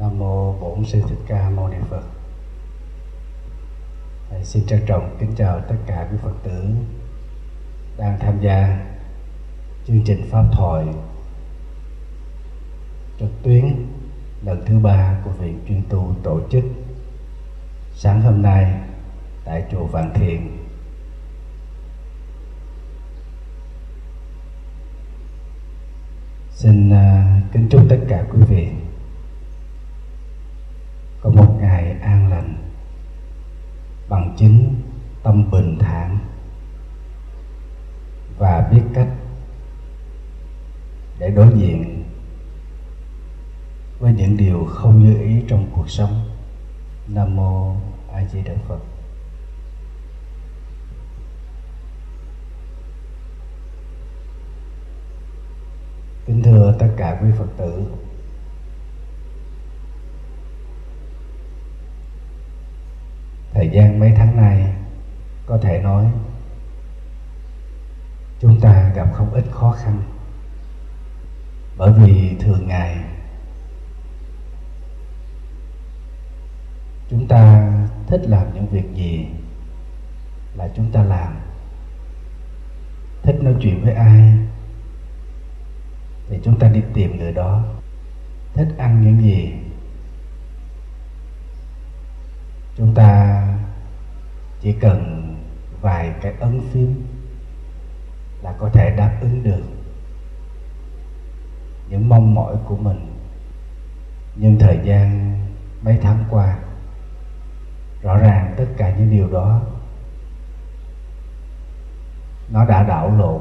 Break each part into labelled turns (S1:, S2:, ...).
S1: Nam mô Bổn Sư Thích Ca Mâu Ni Phật. Thầy xin trân trọng kính chào tất cả quý Phật tử đang tham gia chương trình pháp thoại trực tuyến lần thứ ba của viện chuyên tu tổ chức sáng hôm nay tại chùa Vạn Thiện xin uh, kính chúc tất cả quý vị chính tâm bình thản và biết cách để đối diện với những điều không như ý trong cuộc sống. Nam mô a di đà phật. Kính thưa tất cả quý phật tử thời gian mấy tháng nay, có thể nói chúng ta gặp không ít khó khăn. Bởi vì thường ngày, chúng ta thích làm những việc gì là chúng ta làm. Thích nói chuyện với ai thì chúng ta đi tìm người đó. Thích ăn những gì, chúng ta chỉ cần vài cái ấn phím là có thể đáp ứng được những mong mỏi của mình. Nhưng thời gian mấy tháng qua, rõ ràng tất cả những điều đó nó đã đảo lộn.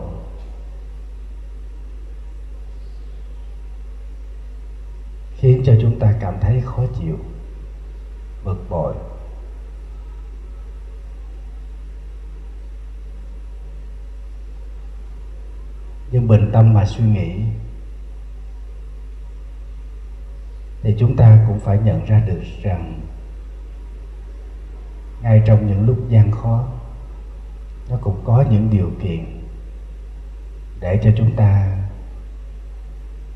S1: Khiến cho chúng ta cảm thấy khó chịu, bực bội. Nhưng bình tâm mà suy nghĩ, thì chúng ta cũng phải nhận ra được rằng ngay trong những lúc gian khó, nó cũng có những điều kiện để cho chúng ta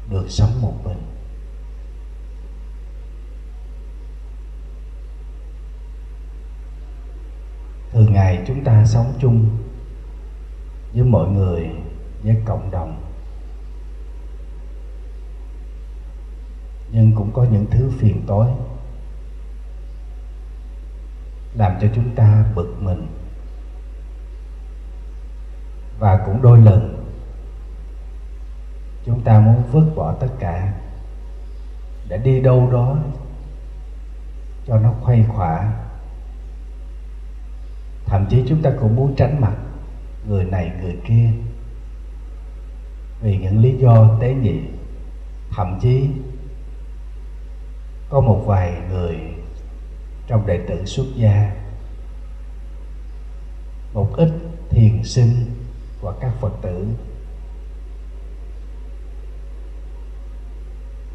S1: được sống một mình. Thường ngày chúng ta sống chung với mọi người với cộng đồng. Nhưng cũng có những thứ phiền tối làm cho chúng ta bực mình. Và cũng đôi lần chúng ta muốn vứt bỏ tất cả để đi đâu đó cho nó khuây khỏa. Thậm chí chúng ta cũng muốn tránh mặt người này người kia vì những lý do tế nhị. Thậm chí, có một vài người trong đệ tử xuất gia, một ít thiền sinh và các phật tử,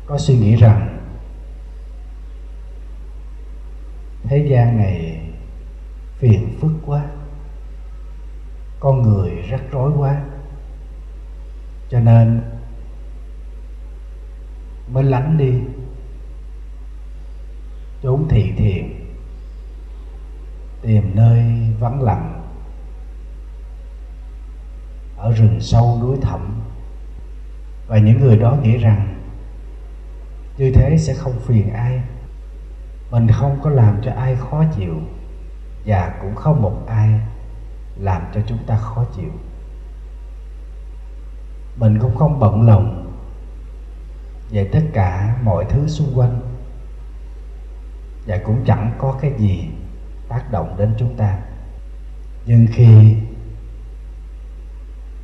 S1: có suy nghĩ rằng thế gian này phiền phức quá, con người rắc rối quá cho nên mới lánh đi. Trốn thị thiền tìm nơi vắng lặng. Ở rừng sâu núi thẳm. Và những người đó nghĩ rằng, như thế sẽ không phiền ai. Mình không có làm cho ai khó chịu, và cũng không một ai làm cho chúng ta khó chịu mình cũng không bận lòng về tất cả mọi thứ xung quanh. Và cũng chẳng có cái gì tác động đến chúng ta. Nhưng khi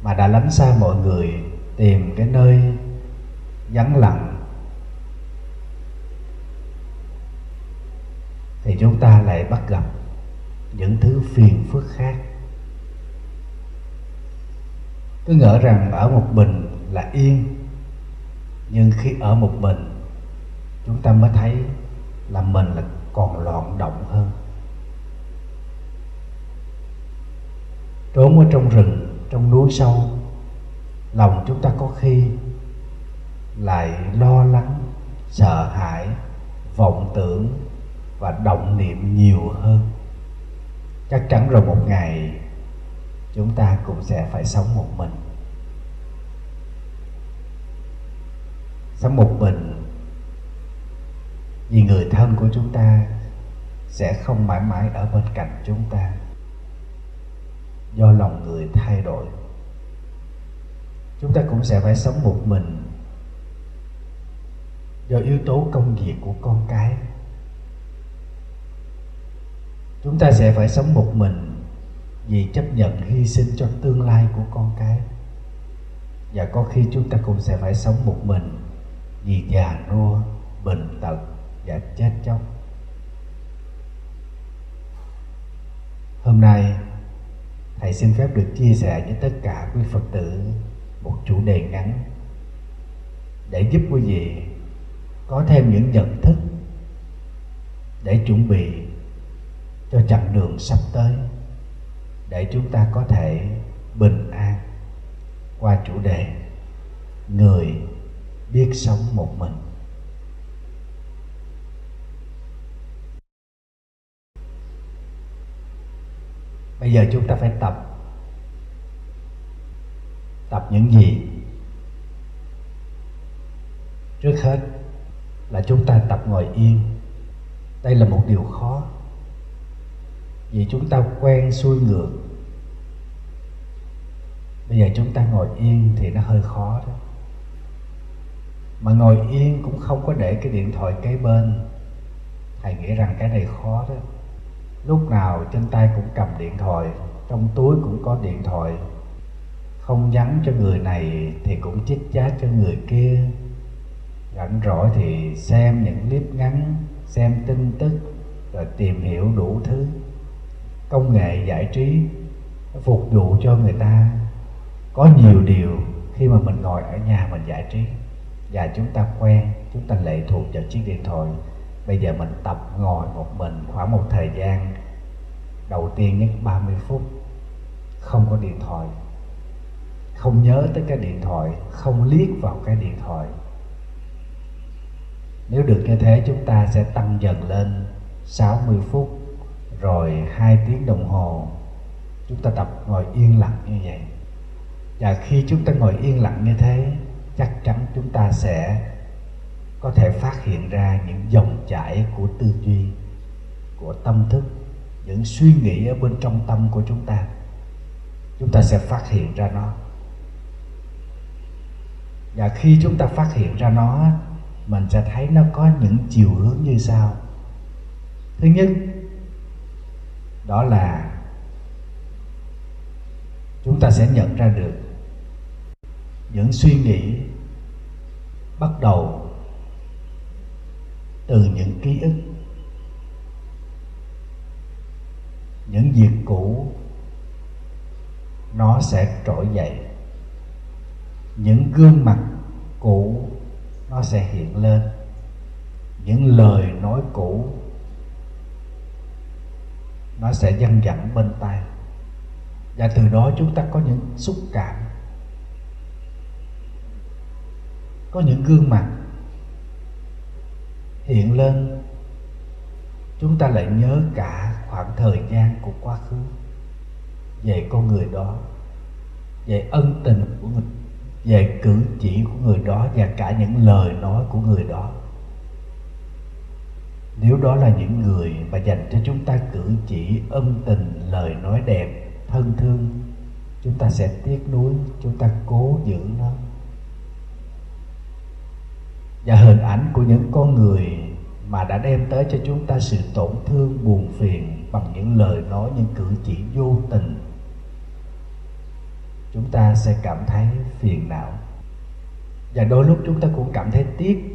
S1: mà đã lánh xa mọi người, tìm cái nơi vắng lặng, thì chúng ta lại bắt gặp những thứ phiền phức khác cứ ngỡ rằng ở một mình là yên. Nhưng khi ở một mình, chúng ta mới thấy là mình là còn loạn động hơn. Trốn ở trong rừng, trong núi sâu, lòng chúng ta có khi lại lo lắng, sợ hãi, vọng tưởng và động niệm nhiều hơn. Chắc chắn rồi một ngày chúng ta cũng sẽ phải sống một mình. Sống một mình vì người thân của chúng ta sẽ không mãi mãi ở bên cạnh chúng ta. Do lòng người thay đổi, chúng ta cũng sẽ phải sống một mình do yếu tố công việc của con cái. Chúng ta sẽ phải sống một mình vì chấp nhận hy sinh cho tương lai của con cái. Và có khi chúng ta cũng sẽ phải sống một mình vì già nua, bệnh tật và chết chóc. Hôm nay, thầy xin phép được chia sẻ với tất cả quý phật tử một chủ đề ngắn để giúp quý vị có thêm những nhận thức để chuẩn bị cho chặng đường sắp tới để chúng ta có thể bình an qua chủ đề người biết sống một mình. Bây giờ chúng ta phải tập tập những gì trước hết là chúng ta tập ngồi yên. Đây là một điều khó vì chúng ta quen xuôi ngược. Bây giờ chúng ta ngồi yên thì nó hơi khó đó. Mà ngồi yên cũng không có để cái điện thoại kế bên. Thầy nghĩ rằng cái này khó đó. Lúc nào trên tay cũng cầm điện thoại, trong túi cũng có điện thoại. Không nhắn cho người này thì cũng chích chát cho người kia. Rảnh rỗi thì xem những clip ngắn, xem tin tức, rồi tìm hiểu đủ thứ công nghệ giải trí phục vụ cho người ta, có nhiều điều khi mà mình ngồi ở nhà mình giải trí và chúng ta quen, chúng ta lệ thuộc vào chiếc điện thoại. Bây giờ mình tập ngồi một mình khoảng một thời gian, đầu tiên nhất 30 phút, không có điện thoại, không nhớ tới cái điện thoại, không liếc vào cái điện thoại. Nếu được như thế, chúng ta sẽ tăng dần lên 60 phút rồi hai tiếng đồng hồ, chúng ta tập ngồi yên lặng như vậy. Và khi chúng ta ngồi yên lặng như thế, chắc chắn chúng ta sẽ có thể phát hiện ra những dòng chảy của tư duy, của tâm thức, những suy nghĩ ở bên trong tâm của chúng ta. Chúng ta sẽ phát hiện ra nó. Và khi chúng ta phát hiện ra nó, mình sẽ thấy nó có những chiều hướng như sau. Thứ nhất đó là chúng ta sẽ nhận ra được những suy nghĩ bắt đầu từ những ký ức, những việc cũ nó sẽ trỗi dậy, những gương mặt cũ nó sẽ hiện lên, những lời nói cũ nó sẽ dâng dẳng bên tai. Và từ đó chúng ta có những xúc cảm. Có những gương mặt hiện lên. Chúng ta lại nhớ cả khoảng thời gian của quá khứ. Về con người đó. Về ân tình của người về cử chỉ của người đó và cả những lời nói của người đó nếu đó là những người mà dành cho chúng ta cử chỉ ân tình, lời nói đẹp, thân thương, chúng ta sẽ tiếc nuối, chúng ta cố giữ nó. Và hình ảnh của những con người mà đã đem tới cho chúng ta sự tổn thương, buồn phiền bằng những lời nói, những cử chỉ vô tình, chúng ta sẽ cảm thấy phiền não. Và đôi lúc chúng ta cũng cảm thấy tiếc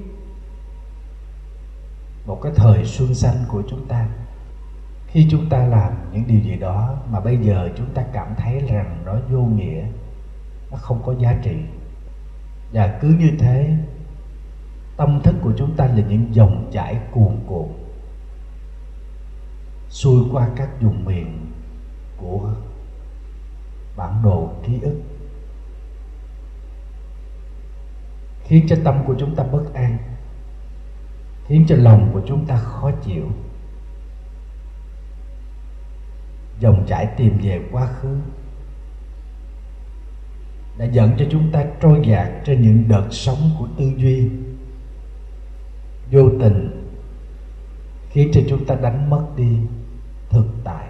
S1: một cái thời xuân xanh của chúng ta. Khi chúng ta làm những điều gì đó mà bây giờ chúng ta cảm thấy rằng nó vô nghĩa, nó không có giá trị. Và cứ như thế, tâm thức của chúng ta là những dòng chảy cuồn cuộn, xuôi qua các vùng miền của bản đồ ký ức. Khiến cho tâm của chúng ta bất an khiến cho lòng của chúng ta khó chịu. Dòng chảy tìm về quá khứ đã dẫn cho chúng ta trôi dạt trên những đợt sóng của tư duy. Vô tình khiến cho chúng ta đánh mất đi thực tại.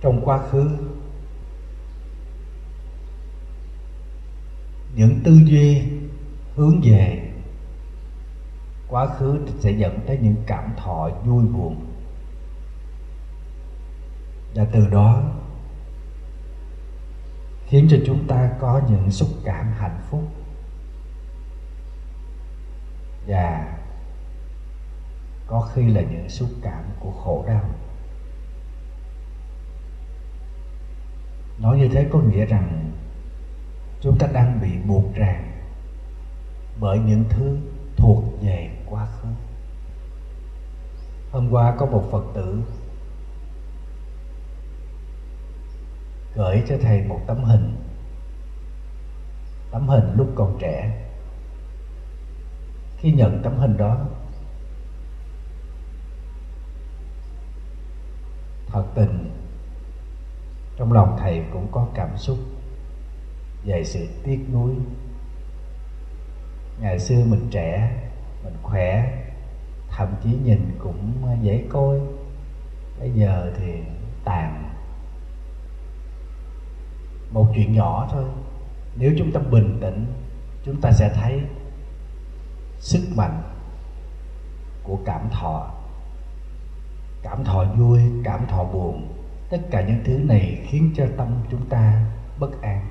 S1: Trong quá khứ, những tư duy hướng về quá khứ sẽ dẫn tới những cảm thọ vui buồn. Và từ đó, khiến cho chúng ta có những xúc cảm hạnh phúc. Và có khi là những xúc cảm của khổ đau. Nói như thế có nghĩa rằng chúng ta đang bị buộc ràng bởi những thứ thuộc về quá khứ. Hôm qua có một phật tử gửi cho thầy một tấm hình. Tấm hình lúc còn trẻ. Khi nhận tấm hình đó, thật tình, trong lòng thầy cũng có cảm xúc về sự tiếc nuối ngày xưa mình trẻ, mình khỏe, thậm chí nhìn cũng dễ coi. Bây giờ thì tàn. Một chuyện nhỏ thôi. Nếu chúng ta bình tĩnh, chúng ta sẽ thấy sức mạnh của cảm thọ. Cảm thọ vui, cảm thọ buồn. Tất cả những thứ này khiến cho tâm chúng ta bất an.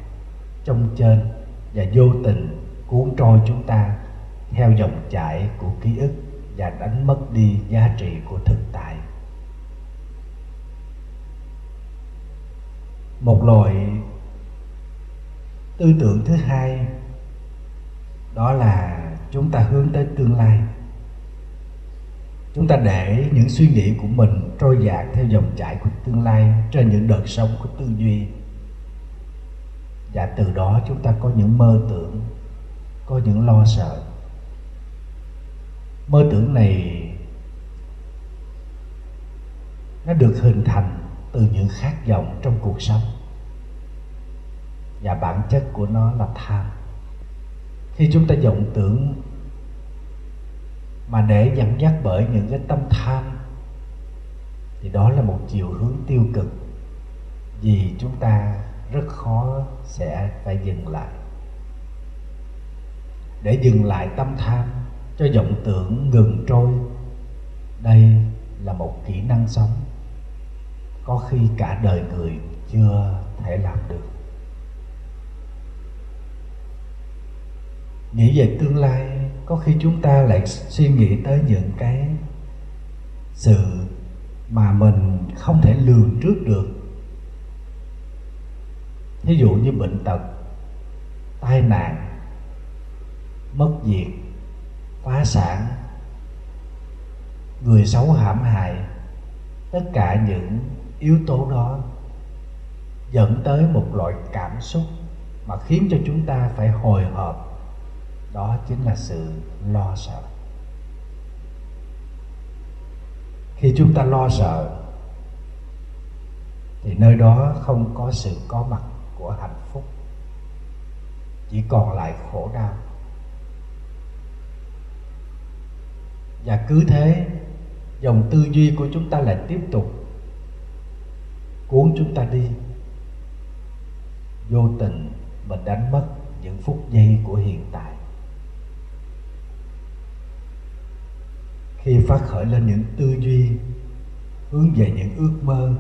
S1: Trong trên và vô tình cuốn trôi chúng ta theo dòng chảy của ký ức và đánh mất đi giá trị của thực tại. Một loại tư tưởng thứ hai, đó là chúng ta hướng tới tương lai. Chúng ta để những suy nghĩ của mình trôi dạt theo dòng chảy của tương lai trên những đợt sóng của tư duy. Và từ đó chúng ta có những mơ tưởng có những lo sợ. Mơ tưởng này nó được hình thành từ những khát vọng trong cuộc sống. Và bản chất của nó là tham. Khi chúng ta vọng tưởng mà để dẫn dắt bởi những cái tâm tham, thì đó là một chiều hướng tiêu cực vì chúng ta rất khó sẽ phải dừng lại để dừng lại tâm tham cho vọng tưởng ngừng trôi. Đây là một kỹ năng sống, có khi cả đời người chưa thể làm được. Nghĩ về tương lai, có khi chúng ta lại suy nghĩ tới những cái sự mà mình không thể lường trước được. Ví dụ như bệnh tật, tai nạn mất việc phá sản. Người xấu hãm hại, tất cả những yếu tố đó dẫn tới một loại cảm xúc mà khiến cho chúng ta phải hồi hộp. Đó chính là sự lo sợ. Khi chúng ta lo sợ, thì nơi đó không có sự có mặt của hạnh phúc, chỉ còn lại khổ đau. Và cứ thế, dòng tư duy của chúng ta lại tiếp tục cuốn chúng ta đi. Vô tình mình đánh mất những phút giây của hiện tại. Khi phát khởi lên những tư duy, hướng về những ước mơ,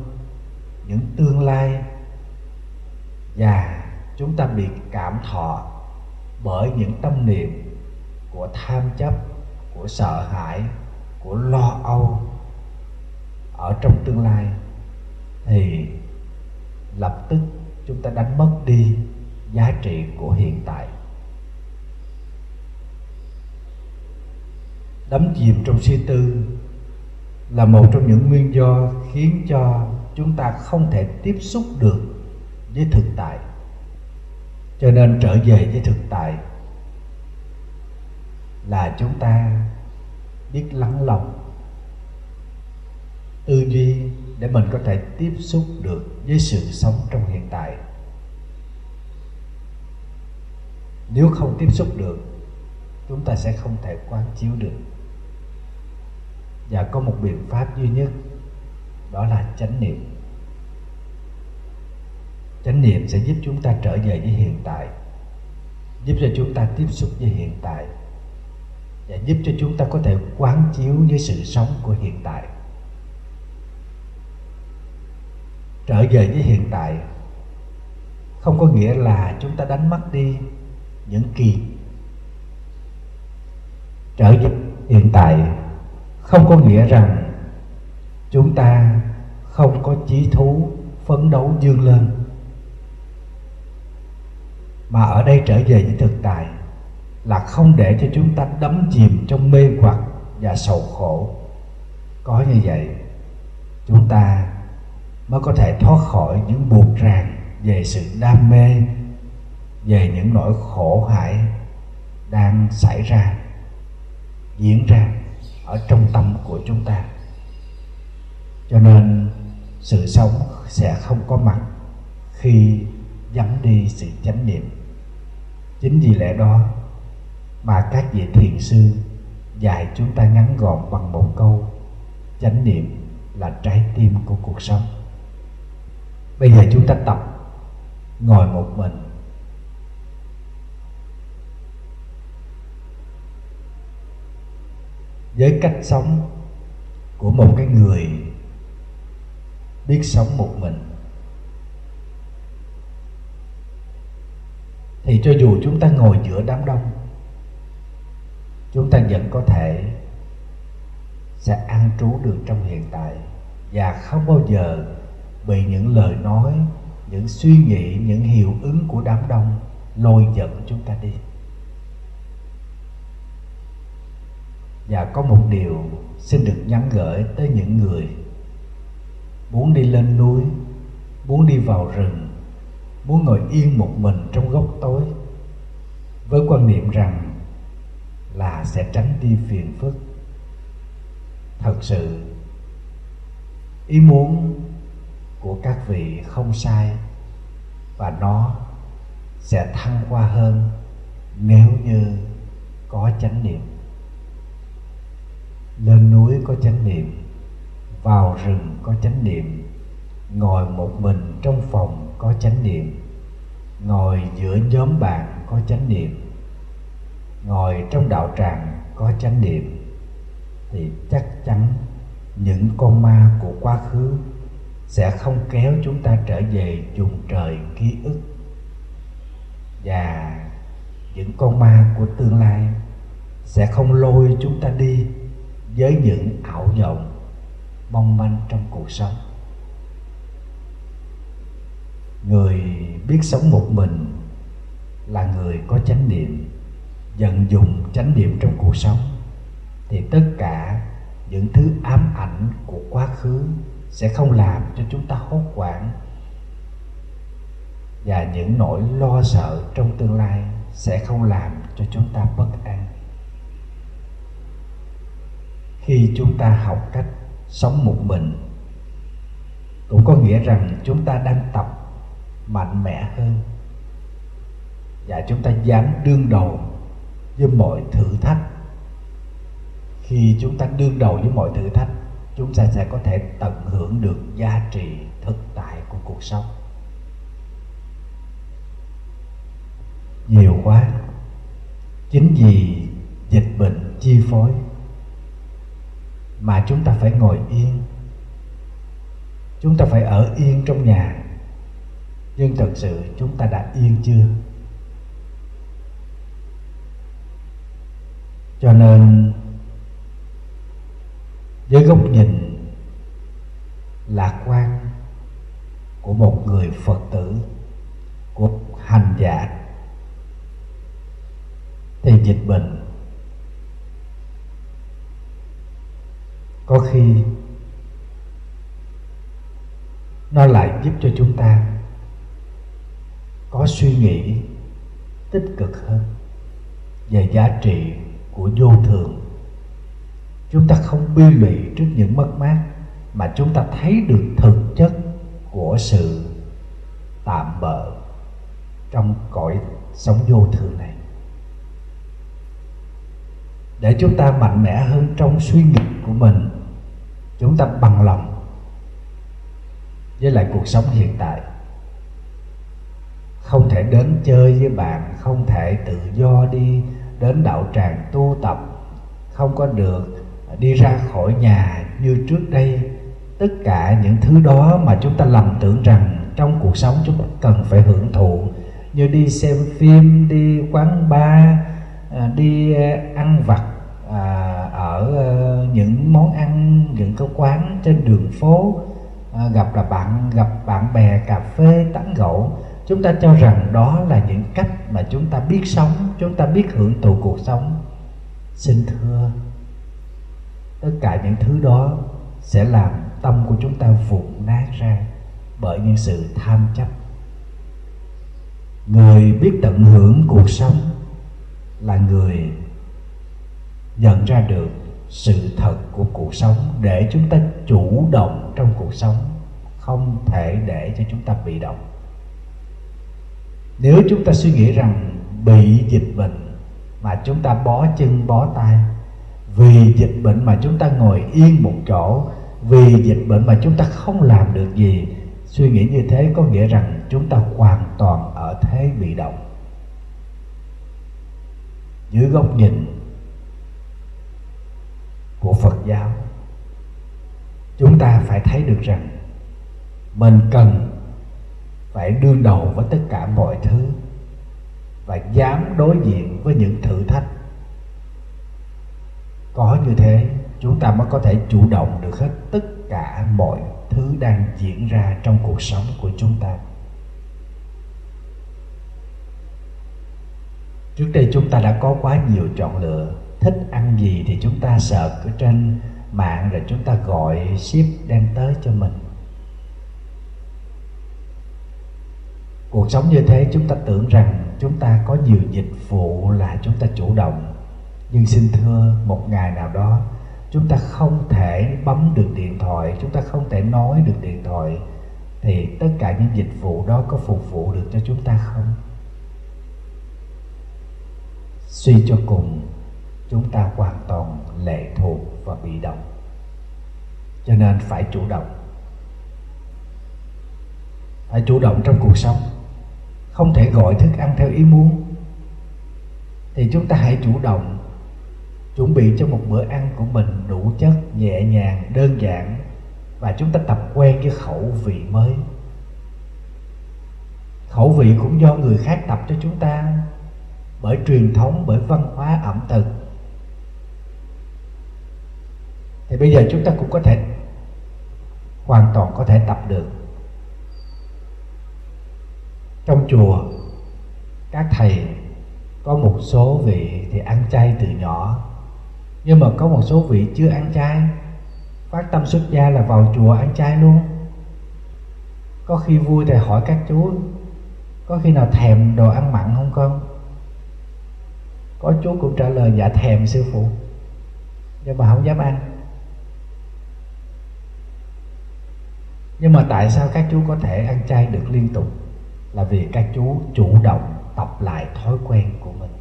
S1: những tương lai, và chúng ta bị cảm thọ bởi những tâm niệm của tham chấp của sợ hãi, của lo âu ở trong tương lai, thì lập tức chúng ta đánh mất đi giá trị của hiện tại. Đắm chìm trong suy tư là một trong những nguyên do khiến cho chúng ta không thể tiếp xúc được với thực tại. Cho nên trở về với thực tại là chúng ta biết lắng lòng, tư duy để mình có thể tiếp xúc được với sự sống trong hiện tại. Nếu không tiếp xúc được, chúng ta sẽ không thể quán chiếu được. Và có một biện pháp duy nhất, đó là chánh niệm. Chánh niệm sẽ giúp chúng ta trở về với hiện tại, giúp cho chúng ta tiếp xúc với hiện tại và giúp cho chúng ta có thể quán chiếu với sự sống của hiện tại. Trở về với hiện tại không có nghĩa là chúng ta đánh mất đi những kỳ. Trở về hiện tại không có nghĩa rằng chúng ta không có chí thú phấn đấu dương lên. Mà ở đây trở về với thực tại là không để cho chúng ta đắm chìm trong mê hoặc và sầu khổ. Có như vậy, chúng ta mới có thể thoát khỏi những buộc ràng về sự đam mê, về những nỗi khổ hại đang xảy ra, diễn ra ở trong tâm của chúng ta. Cho nên, sự sống sẽ không có mặt khi vắng đi sự chánh niệm. Chính vì lẽ đó mà các vị thiền sư dạy chúng ta ngắn gọn bằng một câu, chánh niệm là trái tim của cuộc sống. Bây giờ chúng ta tập, ngồi một mình. Với cách sống của một cái người biết sống một mình, thì cho dù chúng ta ngồi giữa đám đông chúng ta vẫn có thể sẽ ăn trú được trong hiện tại và không bao giờ bị những lời nói, những suy nghĩ, những hiệu ứng của đám đông lôi dẫn chúng ta đi. Và có một điều xin được nhắn gửi tới những người muốn đi lên núi, muốn đi vào rừng, muốn ngồi yên một mình trong góc tối, với quan niệm rằng là sẽ tránh đi phiền phức. Thật sự, ý muốn của các vị không sai và nó sẽ thăng hoa hơn nếu như có chánh niệm. Lên núi có chánh niệm, vào rừng có chánh niệm, ngồi một mình trong phòng có chánh niệm, ngồi giữa nhóm bạn có chánh niệm ngồi trong đạo tràng có chánh niệm, thì chắc chắn những con ma của quá khứ sẽ không kéo chúng ta trở về vùng trời ký ức. Và những con ma của tương lai sẽ không lôi chúng ta đi với những ảo vọng mong manh trong cuộc sống. Người biết sống một mình là người có chánh niệm vận dụng chánh niệm trong cuộc sống, thì tất cả những thứ ám ảnh của quá khứ sẽ không làm cho chúng ta hốt hoảng. Và những nỗi lo sợ trong tương lai sẽ không làm cho chúng ta bất an. Khi chúng ta học cách sống một mình, cũng có nghĩa rằng chúng ta đang tập mạnh mẽ hơn. Và chúng ta dám đương đầu với mọi thử thách. Khi chúng ta đương đầu với mọi thử thách, chúng ta sẽ có thể tận hưởng được giá trị thực tại của cuộc sống. Nhiều quá, chính vì dịch bệnh chi phối mà chúng ta phải ngồi yên. Chúng ta phải ở yên trong nhà, nhưng thật sự chúng ta đã yên chưa? Cho nên, với góc nhìn lạc quan của một người phật tử, của hành giả, thì dịch bệnh có khi nó lại giúp cho chúng ta có suy nghĩ tích cực hơn về giá trị của vô thường. Chúng ta không bi lụy trước những mất mát, mà chúng ta thấy được thực chất của sự tạm bợ trong cõi sống vô thường này. Để chúng ta mạnh mẽ hơn trong suy nghĩ của mình, chúng ta bằng lòng với lại cuộc sống hiện tại. Không thể đến chơi với bạn, không thể tự do đi đến đạo tràng tu tập, không có được đi ra khỏi nhà như trước đây. Tất cả những thứ đó mà chúng ta lầm tưởng rằng trong cuộc sống chúng ta cần phải hưởng thụ, như đi xem phim, đi quán bar à, đi à, ăn vặt à, ở những món ăn, những cái quán trên đường phố gặp là bạn, gặp bạn bè cà phê tán gẫu chúng ta cho rằng đó là những cách mà chúng ta biết sống, chúng ta biết hưởng thụ cuộc sống. Xin thưa, tất cả những thứ đó sẽ làm tâm của chúng ta vụn nát ra bởi những sự tham chấp. Người biết tận hưởng cuộc sống là người nhận ra được sự thật của cuộc sống để chúng ta chủ động trong cuộc sống, không thể để cho chúng ta bị động nếu chúng ta suy nghĩ rằng bị dịch bệnh mà chúng ta bó chân, bó tay, vì dịch bệnh mà chúng ta ngồi yên một chỗ, vì dịch bệnh mà chúng ta không làm được gì, suy nghĩ như thế có nghĩa rằng chúng ta hoàn toàn ở thế bị động. Dưới góc nhìn của phật giáo, chúng ta phải thấy được rằng mình cần phải đương đầu với tất cả mọi thứ và dám đối diện với những thử thách. Có như thế, chúng ta mới có thể chủ động được hết tất cả mọi thứ đang diễn ra trong cuộc sống của chúng ta. Trước đây chúng ta đã có quá nhiều chọn lựa. Thích ăn gì thì chúng ta sợ ở trên mạng rồi chúng ta gọi ship đem tới cho mình. Cuộc sống như thế chúng ta tưởng rằng chúng ta có nhiều dịch vụ là chúng ta chủ động. Nhưng xin thưa, một ngày nào đó, chúng ta không thể bấm được điện thoại, chúng ta không thể nói được điện thoại, thì tất cả những dịch vụ đó có phục vụ được cho chúng ta không? Suy cho cùng, chúng ta hoàn toàn lệ thuộc và bị động. Cho nên phải chủ động. Phải chủ động trong cuộc sống không thể gọi thức ăn theo ý muốn. Thì chúng ta hãy chủ động chuẩn bị cho một bữa ăn của mình đủ chất, nhẹ nhàng, đơn giản. Và chúng ta tập quen với khẩu vị mới. Khẩu vị cũng do người khác tập cho chúng ta. Bởi truyền thống, bởi văn hóa ẩm thực. Thì bây giờ chúng ta cũng có thể hoàn toàn có thể tập được trong chùa, các thầy có một số vị thì ăn chay từ nhỏ. Nhưng mà có một số vị chưa ăn chay. Phát tâm xuất gia là vào chùa ăn chay luôn. Có khi vui thì hỏi các chú, có khi nào thèm đồ ăn mặn không con? Có chú cũng trả lời dạ thèm, sư phụ. Nhưng mà không dám ăn. Nhưng mà tại sao các chú có thể ăn chay được liên tục? Là vì các chú chủ động tập lại thói quen của mình.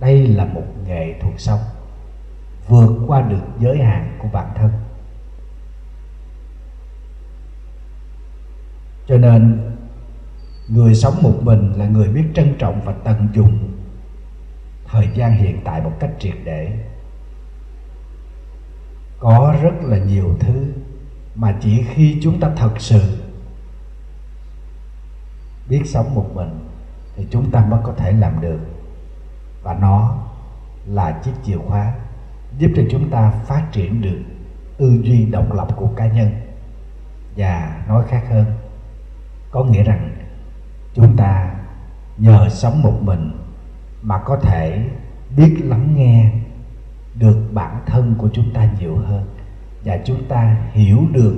S1: Đây là một nghệ thuật sống, vượt qua được giới hạn của bản thân. Cho nên, người sống một mình là người biết trân trọng và tận dụng thời gian hiện tại một cách triệt để. Có rất là nhiều thứ mà chỉ khi chúng ta thật sự biết sống một mình thì chúng ta mới có thể làm được. Và nó là chiếc chìa khóa giúp cho chúng ta phát triển được tư duy độc lập của cá nhân. Và nói khác hơn, có nghĩa rằng chúng ta nhờ sống một mình mà có thể biết lắng nghe được bản thân của chúng ta nhiều hơn. Và chúng ta hiểu được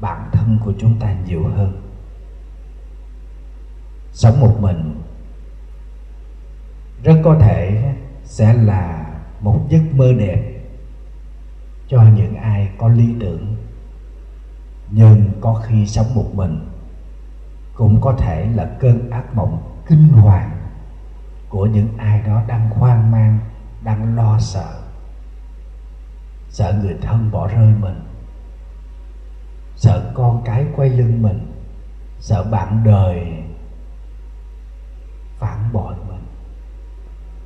S1: bản thân của chúng ta nhiều hơn sống một mình rất có thể sẽ là một giấc mơ đẹp cho những ai có lý tưởng. Nhưng có khi sống một mình cũng có thể là cơn ác mộng kinh hoàng của những ai đó đang hoang mang, đang lo sợ sợ người thân bỏ rơi mình, sợ con cái quay lưng mình, sợ bạn đời phản bội mình.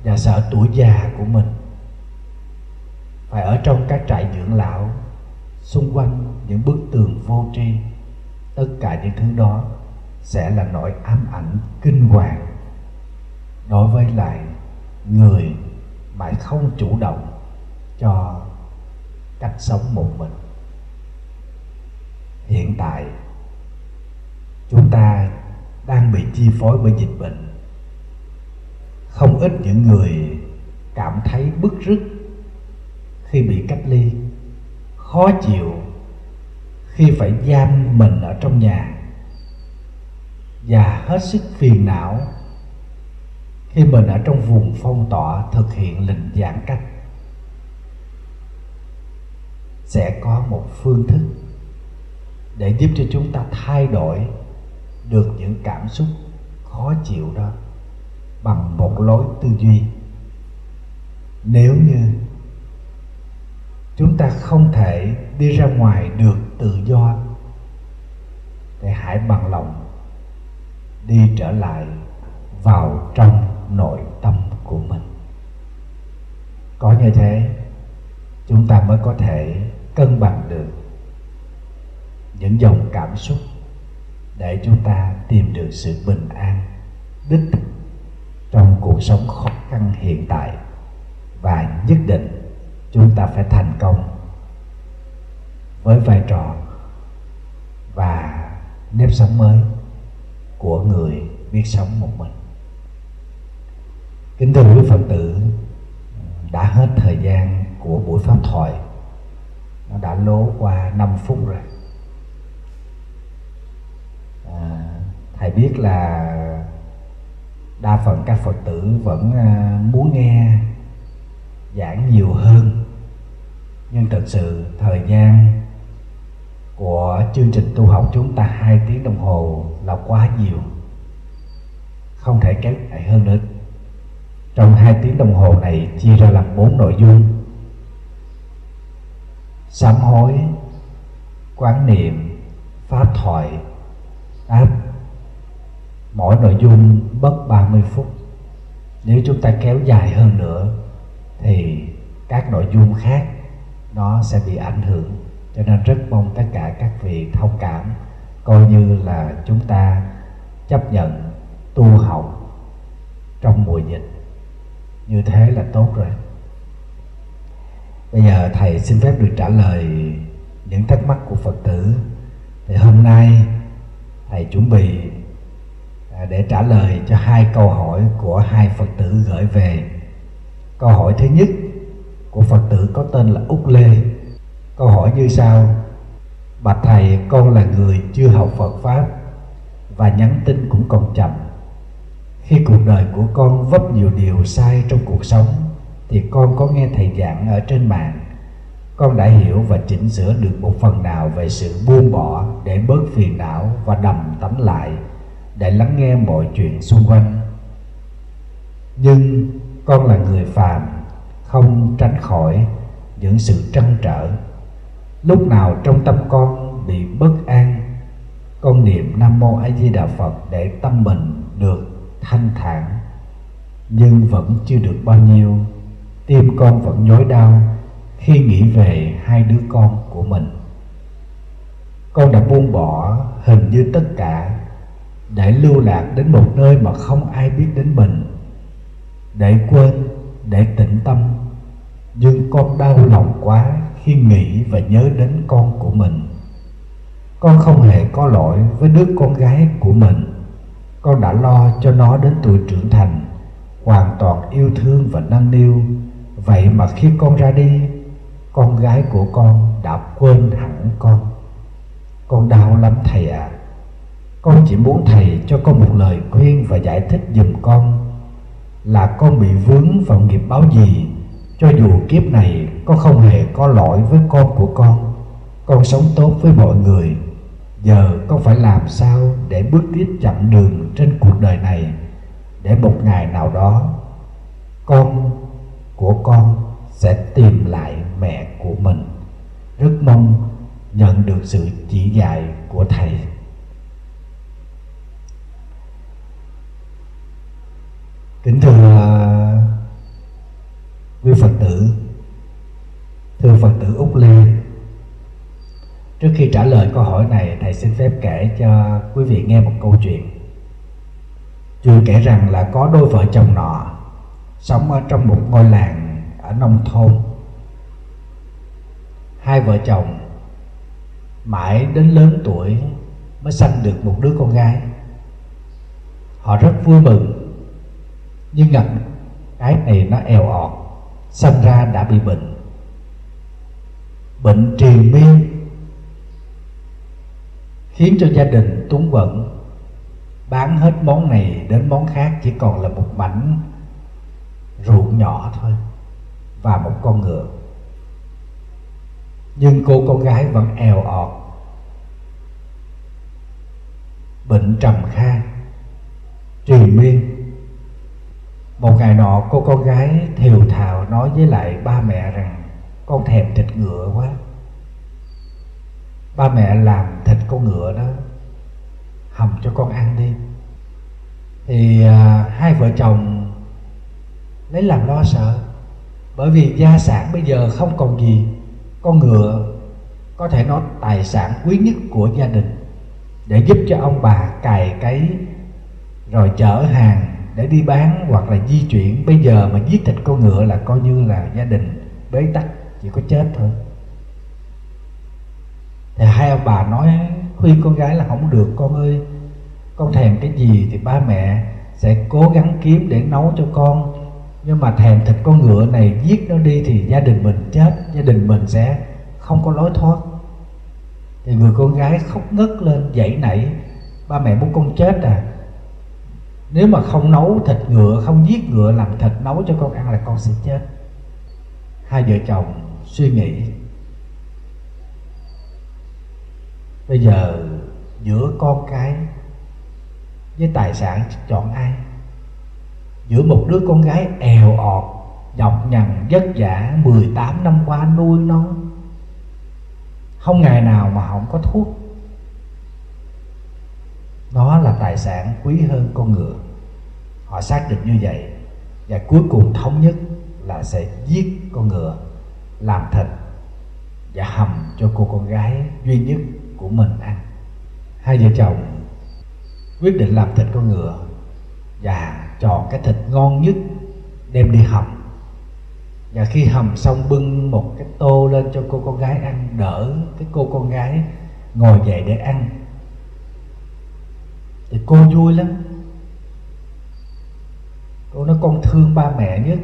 S1: Và sợ tuổi già của mình phải ở trong các trại dưỡng lão, xung quanh những bức tường vô tri. Tất cả những thứ đó sẽ là nỗi ám ảnh kinh hoàng đối với lại người mà không chủ động cho cách sống một mình. Hiện tại, chúng ta đang bị chi phối bởi dịch bệnh không ít những người cảm thấy bức rứt khi bị cách ly. Khó chịu khi phải giam mình ở trong nhà. Và hết sức phiền não khi mình ở trong vùng phong tỏa thực hiện lệnh giãn cách. Sẽ có một phương thức để giúp cho chúng ta thay đổi được những cảm xúc khó chịu đó bằng một lối tư duy. Nếu như chúng ta không thể đi ra ngoài được tự do, thì hãy bằng lòng đi trở lại vào trong nội tâm của mình. Có như thế, chúng ta mới có thể cân bằng được những dòng cảm xúc để chúng ta tìm được sự bình an, đích thực trong cuộc sống khó khăn hiện tại và nhất định chúng ta phải thành công với vai trò và nếp sống mới của người biết sống một mình. Kính thưa quý phật tử đã hết thời gian của buổi pháp thoại nó đã lố qua 5 phút rồi. À, thầy biết là đa phần các phật tử vẫn à, muốn nghe, giảng nhiều hơn. Nhưng thật sự thời gian của chương trình tu học chúng ta hai tiếng đồng hồ là quá nhiều, không thể kéo dài hơn nữa. Trong hai tiếng đồng hồ này chia ra làm bốn nội dung. Sám hối, quán niệm, pháp thoại đáp mỗi nội dung mất 30 phút. Nếu chúng ta kéo dài hơn nữa, thì các nội dung khác nó sẽ bị ảnh hưởng. Cho nên rất mong tất cả các vị thông cảm, coi như là chúng ta chấp nhận tu học trong mùa dịch. Như thế là tốt rồi. Bây giờ thầy xin phép được trả lời những thắc mắc của phật tử. Thì hôm nay thầy chuẩn bị À, để trả lời cho hai câu hỏi của hai phật tử gửi về. Câu hỏi thứ nhất của phật tử có tên là úc lê. Câu hỏi như sau. Bạch thầy, con là người chưa học phật pháp và nhắn tin cũng còn chậm. Khi cuộc đời của con vấp nhiều điều sai trong cuộc sống, thì con có nghe thầy giảng ở trên mạng. Con đã hiểu và chỉnh sửa được một phần nào về sự buông bỏ để bớt phiền não và đầm tắm lại để lắng nghe mọi chuyện xung quanh. Nhưng con là người phàm, không tránh khỏi những sự trăn trở. Lúc nào trong tâm con bị bất an, con niệm nam mô a di đà phật để tâm mình được thanh thản. Nhưng vẫn chưa được bao nhiêu, tim con vẫn nhói đau khi nghĩ về hai đứa con của mình. Con đã buông bỏ hình như tất cả để lưu lạc đến một nơi mà không ai biết đến mình, để quên, để tĩnh tâm. Nhưng con đau lòng quá khi nghĩ và nhớ đến con của mình. Con không hề có lỗi với đứa con gái của mình. Con đã lo cho nó đến tuổi trưởng thành, hoàn toàn yêu thương và nâng niu. Vậy mà khi con ra đi, con gái của con đã quên hẳn con. Con đau lắm thầy ạ. à con chỉ muốn thầy cho con một lời khuyên và giải thích giùm con là con bị vướng vào nghiệp báo gì. Cho dù kiếp này con không hề có lỗi với con của con con sống tốt với mọi người. Giờ con phải làm sao để bước tiếp chặng đường trên cuộc đời này để một ngày nào đó con của con sẽ tìm lại mẹ của mình. Rất mong nhận được sự chỉ dạy của thầy. Kính thưa à, quý phật tử, thưa phật tử úc lê trước khi trả lời câu hỏi này, thầy xin phép kể cho quý vị nghe một câu chuyện. Chuyện kể rằng là có đôi vợ chồng nọ sống ở trong một ngôi làng ở nông thôn. Hai vợ chồng mãi đến lớn tuổi mới sanh được một đứa con gái. Họ rất vui mừng nhưng ngặt cái này nó eo ọt sanh ra đã bị bệnh. Bệnh triền miên khiến cho gia đình túng quẫn, bán hết món này đến món khác chỉ còn là một mảnh ruộng nhỏ thôi và một con ngựa. Nhưng cô con gái vẫn eo ọt, bệnh trầm kha triền miên một ngày nọ cô con gái thều thào nói với lại ba mẹ rằng con thèm thịt ngựa quá. Ba mẹ làm thịt con ngựa đó hầm cho con ăn đi. Thì à, hai vợ chồng lấy làm lo sợ bởi vì gia sản bây giờ không còn gì con ngựa có thể nói tài sản quý nhất của gia đình để giúp cho ông bà cày cấy rồi chở hàng để đi bán hoặc là di chuyển. Bây giờ mà giết thịt con ngựa là coi như là gia đình bế tắc, chỉ có chết thôi. Thì hai ông bà nói khuyên con gái là không được, con ơi, con thèm cái gì thì ba mẹ sẽ cố gắng kiếm để nấu cho con. Nhưng mà thèm thịt con ngựa này giết nó đi thì gia đình mình chết, gia đình mình sẽ không có lối thoát. Thì người con gái khóc ngất lên, dậy nảy, ba mẹ muốn con chết à? Nếu mà không nấu thịt ngựa, không giết ngựa làm thịt nấu cho con ăn là con sẽ chết. Hai vợ chồng suy nghĩ. Bây giờ giữa con cái với tài sản chọn ai? Giữa một đứa con gái èo ọt, nhọc nhằn, vất vả 18 năm qua nuôi nó, không ngày nào mà không có thuốc nó là tài sản quý hơn con ngựa. Họ xác định như vậy và cuối cùng thống nhất là sẽ giết con ngựa làm thịt và hầm cho cô con gái duy nhất của mình ăn. Hai vợ chồng quyết định làm thịt con ngựa và chọn cái thịt ngon nhất đem đi hầm. Và khi hầm xong bưng một cái tô lên cho cô con gái ăn, đỡ cái cô con gái ngồi dậy để ăn thì cô vui lắm. Cô nói, con thương ba mẹ nhất.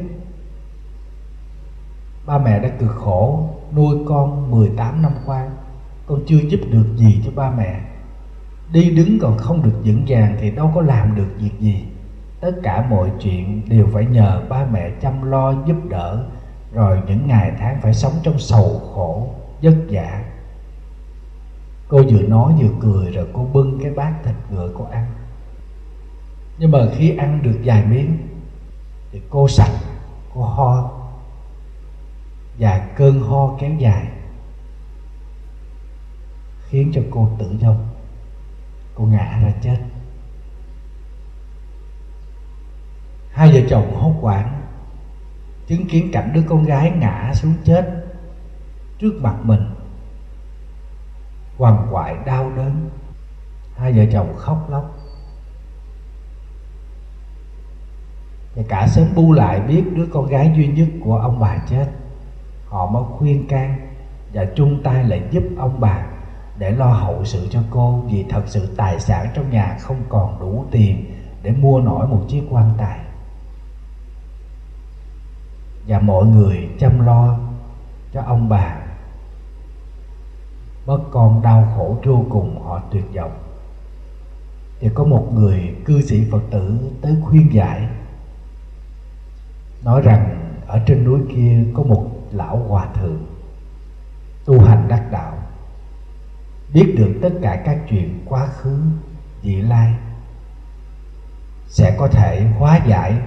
S1: Ba mẹ đã cực khổ, nuôi con 18 năm qua. Con chưa giúp được gì cho ba mẹ. Đi đứng còn không được vững vàng thì đâu có làm được việc gì. Tất cả mọi chuyện đều phải nhờ ba mẹ chăm lo, giúp đỡ. Rồi những ngày tháng phải sống trong sầu khổ, vất vả cô vừa nói vừa cười rồi cô bưng cái bát thịt ngựa cô ăn. Nhưng mà khi ăn được vài miếng thì cô sạch, cô ho. Và cơn ho kéo dài, khiến cho cô tử vong. Cô ngã ra chết. Hai vợ chồng hốt hoảng, chứng kiến cảnh đứa con gái ngã xuống chết trước mặt mình quằn quại đau đớn. Hai vợ chồng khóc lóc. Và cả sớm bu lại biết đứa con gái duy nhất của ông bà chết. Họ mới khuyên can và chung tay lại giúp ông bà để lo hậu sự cho cô vì thật sự tài sản trong nhà không còn đủ tiền để mua nổi một chiếc quan tài. Và mọi người chăm lo cho ông bà mất con đau khổ vô cùng, họ tuyệt vọng. Thì có một người cư sĩ phật tử tới khuyên giải, nói rằng ở trên núi kia có một lão hòa thượng tu hành đắc đạo, biết được tất cả các chuyện quá khứ, vị lai, sẽ có thể hóa giải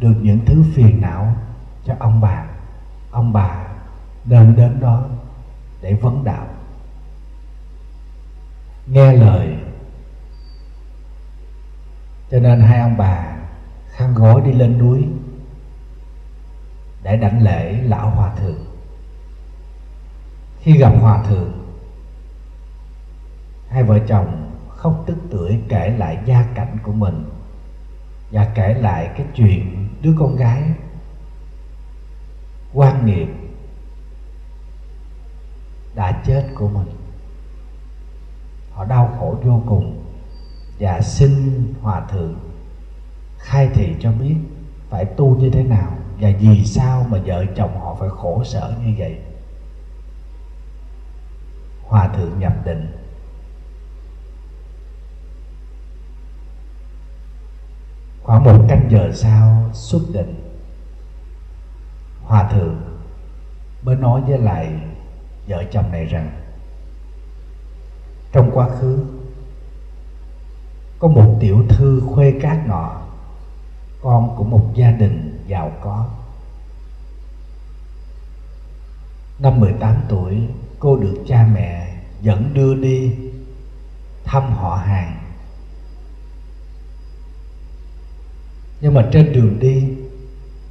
S1: được những thứ phiền não cho ông bà. Ông bà nên đến đó để vấn đạo. Nghe lời. Cho nên hai ông bà khăn gói đi lên núi để đảnh lễ lão hòa thượng. Khi gặp hòa thượng, hai vợ chồng khóc tức tưởi kể lại gia cảnh của mình và kể lại cái chuyện đứa con gái quan nghiệp đã chết của mình. Họ đau khổ vô cùng và xin hòa thượng khai thị cho biết phải tu như thế nào và vì sao mà vợ chồng họ phải khổ sở như vậy. Hòa thượng nhập định. Khoảng một canh giờ sau xuất định, hòa thượng mới nói với lại vợ chồng này rằng, trong quá khứ, có một tiểu thư khuê cát nọ, con của một gia đình giàu có. Năm 18 tuổi, cô được cha mẹ dẫn đưa đi thăm họ hàng. Nhưng mà trên đường đi,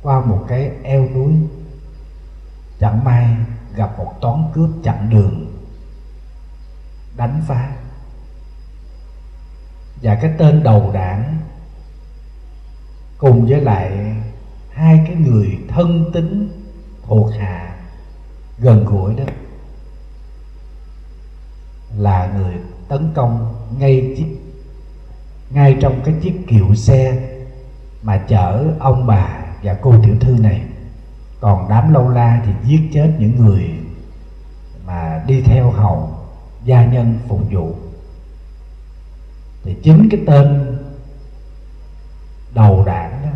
S1: qua một cái eo núi, chẳng may gặp một toán cướp chặn đường, đánh phá. Và cái tên đầu đảng cùng với lại hai cái người thân tín thuộc hạ gần gũi đó là người tấn công ngay chiếc, ngay trong cái chiếc kiệu xe mà chở ông bà và cô tiểu thư này còn đám lâu la thì giết chết những người mà đi theo hầu, gia nhân phục vụ. Thì chính cái tên đầu đảng đó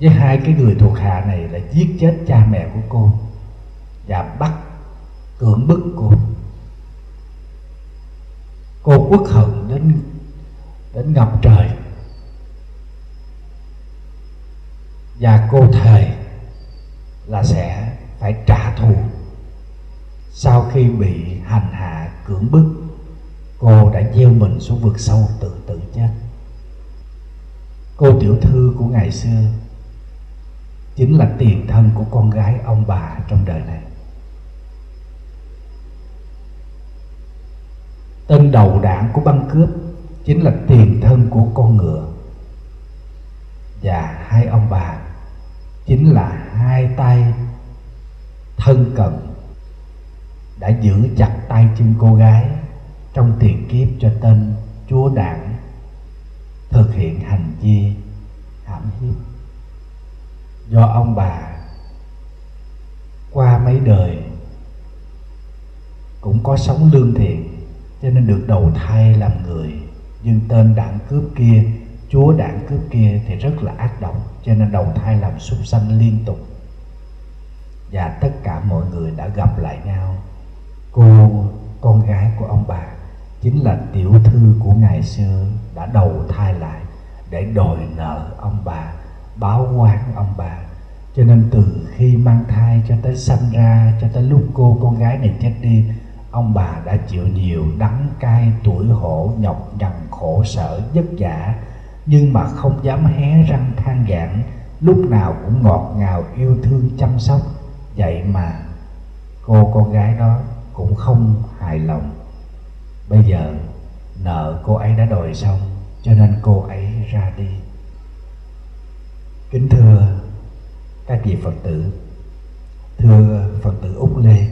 S1: với hai cái người thuộc hạ này là giết chết cha mẹ của cô và bắt cưỡng bức cô. Cô quốc hận đến đến ngập trời. Và cô thề là sẽ phải trả thù. Sau khi bị hành hạ cưỡng bức, cô đã gieo mình xuống vực sâu tự tử chết. Cô tiểu thư của ngày xưa chính là tiền thân của con gái ông bà trong đời này. Tên đầu đảng của băng cướp chính là tiền thân của con ngựa và hai ông bà chính là hai tay thân cận đã giữ chặt tay chân cô gái trong tiền kiếp cho tên chúa đảng thực hiện hành vi hãm hiếp. Do ông bà qua mấy đời cũng có sống lương thiện, cho nên được đầu thai làm người. Nhưng tên đảng cướp kia chúa đảng cướp kia thì rất là ác độc, cho nên đầu thai làm súc sanh liên tục. Và tất cả mọi người đã gặp lại nhau. Cô, con gái của ông bà, chính là tiểu thư của ngày xưa, đã đầu thai lại để đòi nợ ông bà, báo oán ông bà. Cho nên từ khi mang thai cho tới sanh ra, cho tới lúc cô, con gái này chết đi, ông bà đã chịu nhiều đắng cay, tuổi hổ, nhọc nhằn, khổ sở, vất vả nhưng mà không dám hé răng than vãn lúc nào cũng ngọt ngào yêu thương chăm sóc. Vậy mà cô con gái đó cũng không hài lòng. Bây giờ nợ cô ấy đã đòi xong, cho nên cô ấy ra đi. Kính thưa các vị phật tử, thưa phật tử úc lê,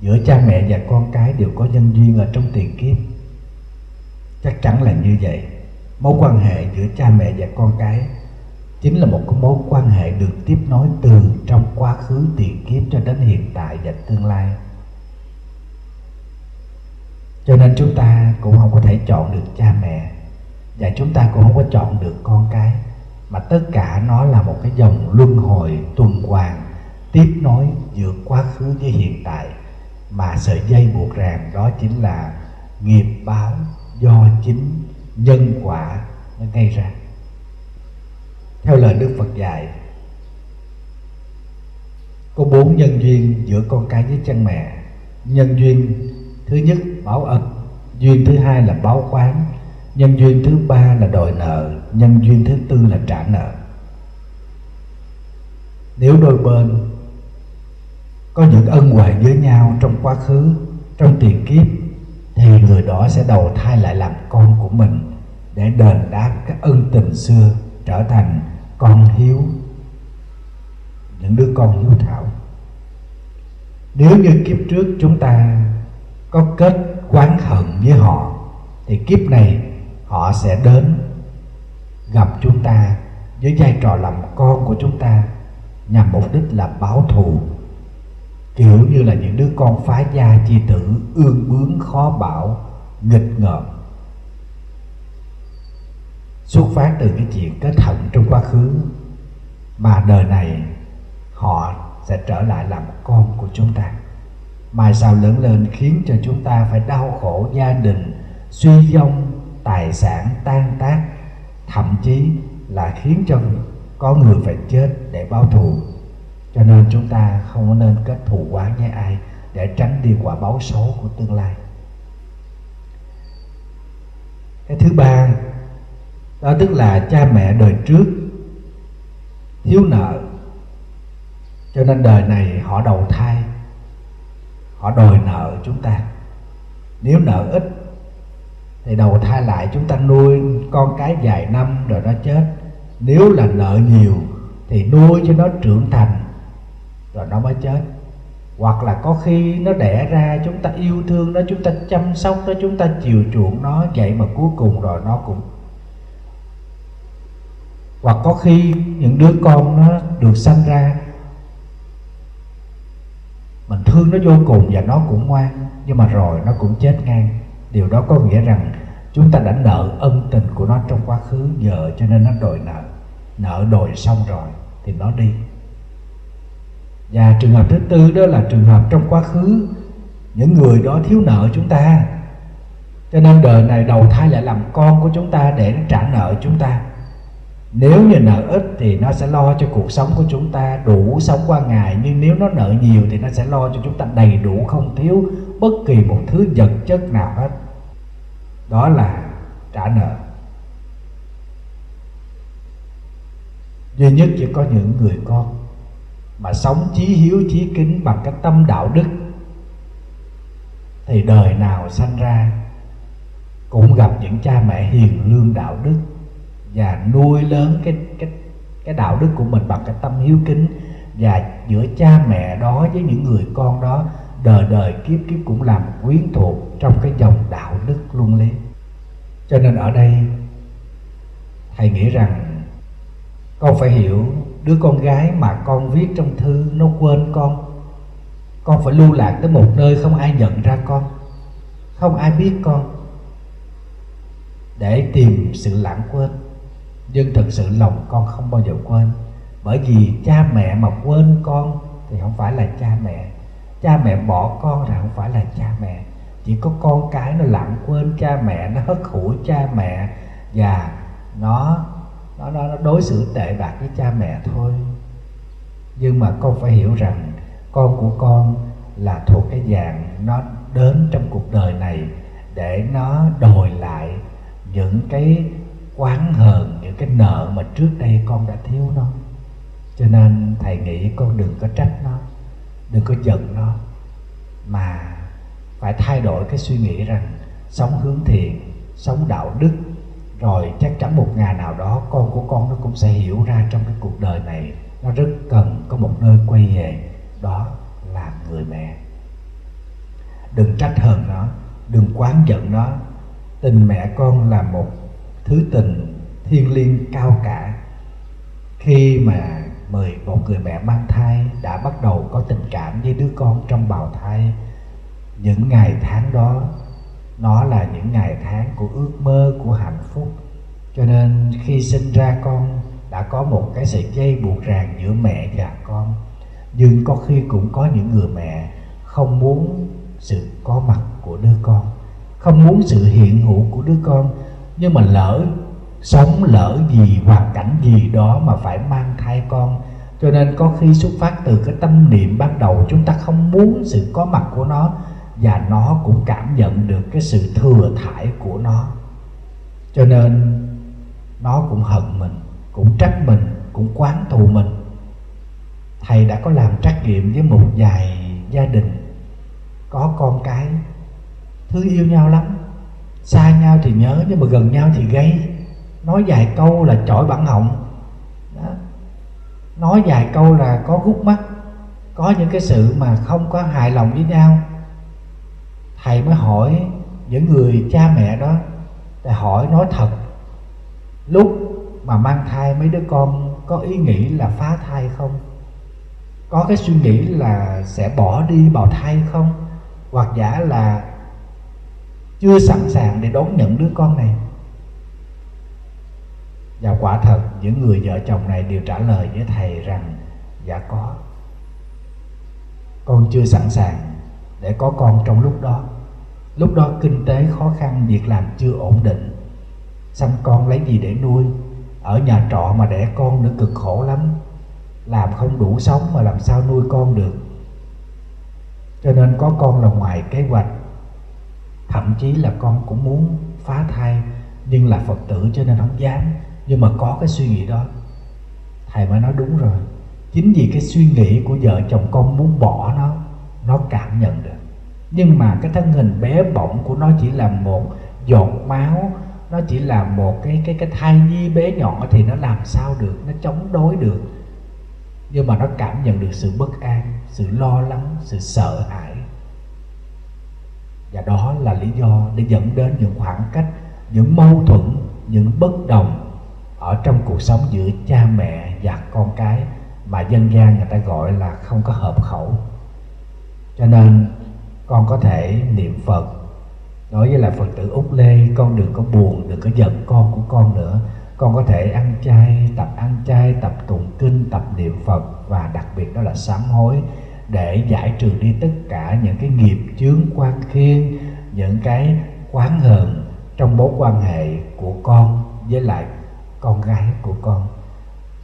S1: giữa cha mẹ và con cái đều có nhân duyên ở trong tiền kiếp chắc chắn là như vậy. Mối quan hệ giữa cha mẹ và con cái chính là một cái mối quan hệ được tiếp nối từ trong quá khứ tiền kiếp cho đến hiện tại và tương lai. Cho nên chúng ta cũng không có thể chọn được cha mẹ và chúng ta cũng không có chọn được con cái, mà tất cả nó là một cái dòng luân hồi tuần hoàn tiếp nối giữa quá khứ với hiện tại, mà sợi dây buộc ràng đó chính là nghiệp báo do chính nhân quả nó gây ra. Theo lời đức phật dạy, có bốn nhân duyên giữa con cái với chân mẹ. Nhân duyên thứ nhất báo ân, duyên thứ hai là báo quán nhân duyên thứ ba là đòi nợ, nhân duyên thứ tư là trả nợ. Nếu đôi bên có những ân huệ với nhau trong quá khứ, trong tiền kiếp thì người đó sẽ đầu thai lại làm con của mình để đền đáp các ân tình xưa trở thành con hiếu, những đứa con hiếu thảo. Nếu như kiếp trước chúng ta có kết quán hận với họ, thì kiếp này họ sẽ đến gặp chúng ta với vai trò làm con của chúng ta nhằm mục đích là báo thù kiểu như là những đứa con phá gia chi tử, ương bướng khó bảo, nghịch ngợm. Xuất phát từ cái chuyện kết hận trong quá khứ, mà đời này họ sẽ trở lại làm con của chúng ta. Mai sau lớn lên khiến cho chúng ta phải đau khổ gia đình, suy vong, tài sản tan tác, thậm chí là khiến cho có người phải chết để báo thù cho nên chúng ta không có nên kết thù quá với ai để tránh đi quả báo xấu của tương lai. Cái thứ ba, đó tức là cha mẹ đời trước thiếu nợ. Cho nên đời này họ đầu thai, họ đòi nợ chúng ta. Nếu nợ ít, thì đầu thai lại chúng ta nuôi con cái vài năm rồi nó chết. Nếu là nợ nhiều, thì nuôi cho nó trưởng thành rồi nó mới chết. Hoặc là có khi nó đẻ ra, chúng ta yêu thương nó, chúng ta chăm sóc nó, chúng ta chiều chuộng nó, vậy mà cuối cùng rồi nó cũng hoặc có khi những đứa con nó được sanh ra, mình thương nó vô cùng và nó cũng ngoan, nhưng mà rồi nó cũng chết ngang. Điều đó có nghĩa rằng chúng ta đã nợ ân tình của nó trong quá khứ giờ cho nên nó đòi nợ. Nợ đòi xong rồi thì nó đi và trường hợp thứ tư đó là trường hợp trong quá khứ, những người đó thiếu nợ chúng ta. Cho nên đời này đầu thai lại làm con của chúng ta để trả nợ chúng ta. Nếu như nợ ít thì nó sẽ lo cho cuộc sống của chúng ta, đủ sống qua ngày. Nhưng nếu nó nợ nhiều thì nó sẽ lo cho chúng ta đầy đủ, không thiếu bất kỳ một thứ vật chất nào hết. Đó là trả nợ. Duy nhất chỉ có những người con mà sống chí hiếu chí kính bằng cái tâm đạo đức thì đời nào sanh ra cũng gặp những cha mẹ hiền lương đạo đức và nuôi lớn cái cái cái đạo đức của mình bằng cái tâm hiếu kính. Và giữa cha mẹ đó với những người con đó, đời đời kiếp kiếp cũng làm quyến thuộc trong cái dòng đạo đức luân lý. Cho nên ở đây, thầy nghĩ rằng con phải hiểu đứa con gái mà con viết trong thư, nó quên con. Con phải lưu lạc tới một nơi không ai nhận ra con, không ai biết con, để tìm sự lãng quên. Nhưng thực sự lòng con không bao giờ quên, bởi vì cha mẹ mà quên con thì không phải là cha mẹ. Cha mẹ bỏ con thì không phải là cha mẹ. Chỉ có con cái nó lãng quên cha mẹ, nó hất hủi cha mẹ và nó nó, nó, nó đối xử tệ bạc với cha mẹ thôi. Nhưng mà con phải hiểu rằng con của con là thuộc cái dạng nó đến trong cuộc đời này để nó đòi lại những cái oán hờn những cái nợ mà trước đây con đã thiếu nó. Cho nên thầy nghĩ con đừng có trách nó đừng có giận nó mà phải thay đổi cái suy nghĩ rằng sống hướng thiện sống đạo đức rồi chắc chắn một ngày nào đó con của con nó cũng sẽ hiểu ra trong cái cuộc đời này. Nó rất cần có một nơi quay về, đó là người mẹ. Đừng trách hờn nó, đừng quán giận nó. Tình mẹ con là một thứ tình thiêng liêng cao cả. Khi mà mời một người mẹ mang thai đã bắt đầu có tình cảm với đứa con trong bào thai, những ngày tháng đó nó là những ngày tháng của ước mơ, của hạnh phúc. Cho nên khi sinh ra con, đã có một cái sợi dây buộc ràng giữa mẹ và con. Nhưng có khi cũng có những người mẹ không muốn sự có mặt của đứa con, không muốn sự hiện hữu của đứa con. Nhưng mà lỡ, sống lỡ gì, hoàn cảnh gì đó mà phải mang thai con. Cho nên có khi xuất phát từ cái tâm niệm ban đầu chúng ta không muốn sự có mặt của nó và nó cũng cảm nhận được cái sự thừa thải của nó. Cho nên nó cũng hận mình, cũng trách mình, cũng quán thù mình. Thầy đã có làm trắc nghiệm với một vài gia đình, có con cái. Thương yêu nhau lắm. Xa nhau thì nhớ, nhưng mà gần nhau thì gây nói vài câu là chọi bản họng. Đó. nói vài câu là có gút mắt có những cái sự mà không có hài lòng với nhau thầy mới hỏi những người cha mẹ đó, thầy hỏi nói thật. Lúc mà mang thai mấy đứa con có ý nghĩ là phá thai không? Có cái suy nghĩ là sẽ bỏ đi bào thai không? Hoặc giả là chưa sẵn sàng để đón nhận đứa con này? Và quả thật, những người vợ chồng này đều trả lời với thầy rằng dạ có. Con chưa sẵn sàng để có con trong lúc đó. Lúc đó kinh tế khó khăn, việc làm chưa ổn định. Xăm con lấy gì để nuôi? Ở nhà trọ mà đẻ con nữa cực khổ lắm. Làm không đủ sống mà làm sao nuôi con được? Cho nên có con là ngoài kế hoạch. Thậm chí là con cũng muốn phá thai, nhưng là phật tử cho nên không dám. Nhưng mà có cái suy nghĩ đó. Thầy mới nói đúng rồi. Chính vì cái suy nghĩ của vợ chồng con muốn bỏ nó nó cảm nhận được. Nhưng mà cái thân hình bé bỏng của nó chỉ là một giọt máu, nó chỉ là một cái cái cái thai nhi bé nhỏ thì nó làm sao được, nó chống đối được. Nhưng mà nó cảm nhận được sự bất an, sự lo lắng, sự sợ hãi. Và đó là lý do để dẫn đến những khoảng cách, những mâu thuẫn, những bất đồng ở trong cuộc sống giữa cha mẹ và con cái mà dân gian người ta gọi là không có hợp khẩu cho nên con có thể niệm phật. Nói với là phật tử út lê, con đừng có buồn, đừng có giận con của con nữa. Con có thể ăn chay, tập ăn chay, tập tụng kinh, tập niệm phật và đặc biệt đó là sám hối để giải trừ đi tất cả những cái nghiệp chướng quan khiên, những cái quán hờn trong mối quan hệ của con với lại con gái của con.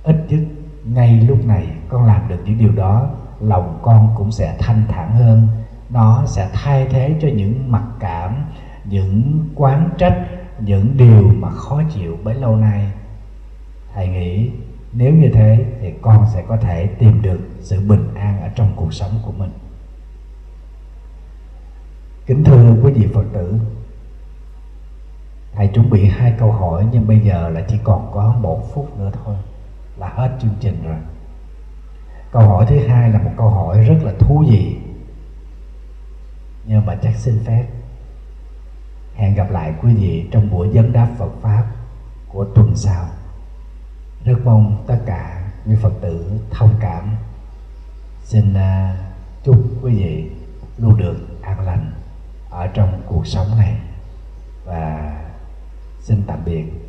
S1: Ít nhất ngay lúc này con làm được những điều đó lòng con cũng sẽ thanh thản hơn. Nó sẽ thay thế cho những mặc cảm, những quán trách, những điều mà khó chịu bấy lâu nay. Thầy nghĩ, nếu như thế thì con sẽ có thể tìm được sự bình an ở trong cuộc sống của mình. Kính thưa quý vị phật tử thầy chuẩn bị hai câu hỏi nhưng bây giờ là chỉ còn có một phút nữa thôi là hết chương trình rồi câu hỏi thứ hai là một câu hỏi rất là thú vị. Nhưng mà chắc xin phép hẹn gặp lại quý vị trong buổi vấn đáp phật pháp của tuần sau. Rất mong tất cả quý phật tử thông cảm. Xin à, chúc quý vị luôn được an lành ở trong cuộc sống này. Và xin tạm biệt.